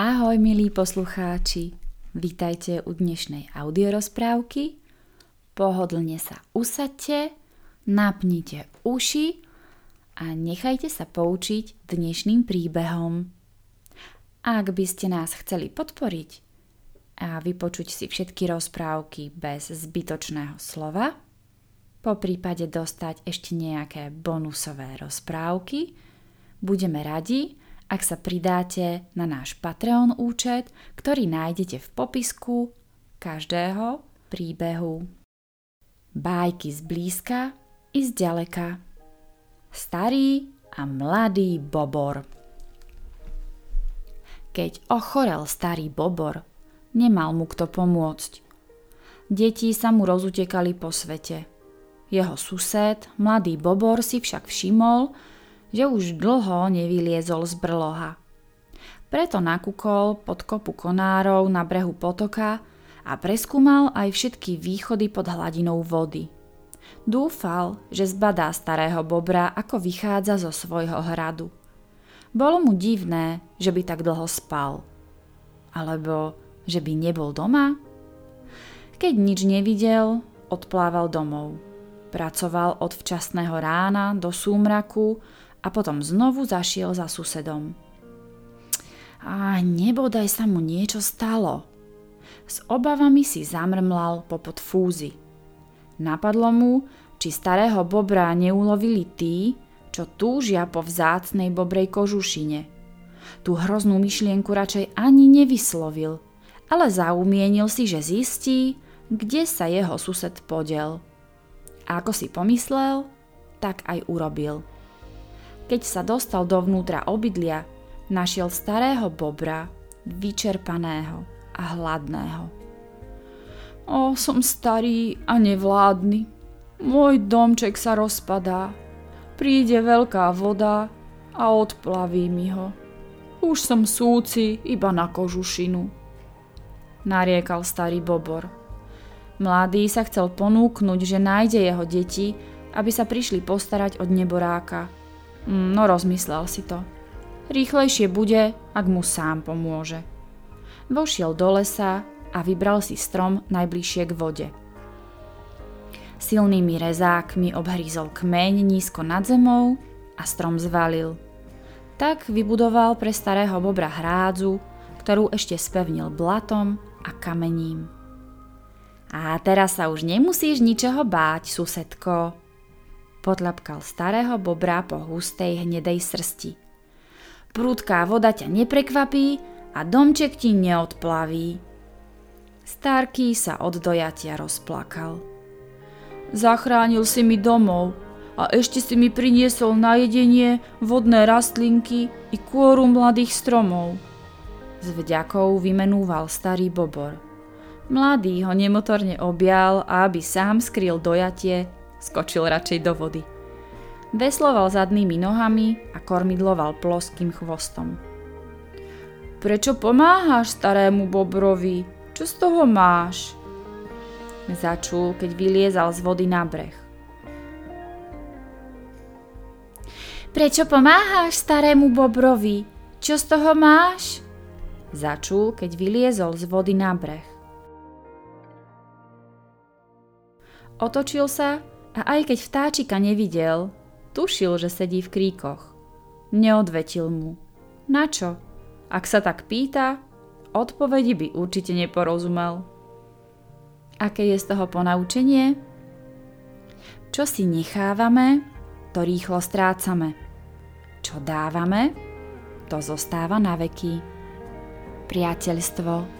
Ahoj milí poslucháči, vítajte u dnešnej audiorozprávky. Pohodlne sa usadte, napnite uši a nechajte sa poučiť dnešným príbehom. Ak by ste nás chceli podporiť a vypočuť si všetky rozprávky bez zbytočného slova, po prípade dostať ešte nejaké bonusové rozprávky, budeme radi, ak sa pridáte na náš Patreon účet, ktorý nájdete v popisku každého príbehu. Bájky z blízka i z ďaleka. Starý a mladý bobor. Keď ochorel starý bobor, nemal mu kto pomôcť. Deti sa mu rozutekali po svete. Jeho sused, mladý bobor, si však všimol, že už dlho nevyliezol z brloha. Preto nakúkol pod kopu konárov na brehu potoka a preskúmal aj všetky východy pod hladinou vody. Dúfal, že zbadá starého bobra, ako vychádza zo svojho hradu. Bolo mu divné, že by tak dlho spal. Alebo že by nebol doma? Keď nič nevidel, odplával domov. Pracoval od včasného rána do súmraku a potom znovu zašiel za susedom. A nebodaj sa mu niečo stalo. S obavami si zamrmlal popod fúzy. Napadlo mu, či starého bobra neulovili tí, čo túžia po vzácnej bobrej kožušine. Tú hroznú myšlienku radšej ani nevyslovil, ale zaumienil si, že zistí, kde sa jeho sused podel. A ako si pomyslel, tak aj urobil. Keď sa dostal dovnútra obydlia, našiel starého bobra, vyčerpaného a hladného. O, som starý a nevládny. Môj domček sa rozpadá. Príde veľká voda a odplaví mi ho. Už som súci iba na kožušinu. Nariekal starý bobor. Mladý sa chcel ponúknuť, že nájde jeho deti, aby sa prišli postarať od neboráka – no rozmyslel si to. Rýchlejšie bude, ak mu sám pomôže. Vošiel do lesa a vybral si strom najbližšie k vode. Silnými rezákmi obhrízol kmeň nízko nad zemou a strom zvalil. Tak vybudoval pre starého bobra hrádzu, ktorú ešte spevnil blatom a kamením. A teraz sa už nemusíš ničoho báť, susedko, Podľapkal starého bobra po hustej hnedej srsti. Prúdká voda ťa neprekvapí a domček ti neodplaví. Starký sa od dojatia rozplakal. Zachránil si mi domov a ešte si mi priniesol na jedenie vodné rastlinky i kôru mladých stromov. S vďakou vymenúval starý bobor. Mladý ho nemotorne objal aby sám skryl dojatie, skočil radšej do vody. Vesloval zadnými nohami a kormidloval ploským chvostom. Prečo pomáhaš starému bobrovi? Čo z toho máš? Začul, keď vyliezal z vody na breh. Prečo pomáhaš starému bobrovi? Čo z toho máš? Začul, keď vyliezol z vody na breh. Otočil sa a aj keď vtáčika nevidel, tušil, že sedí v kríkoch. Neodvetil mu. Na čo? Ak sa tak pýta, odpovedi by určite neporozumel. Aké je z toho ponaučenie? Čo si nechávame, to rýchlo strácame. Čo dávame, to zostáva na veky. Priateľstvo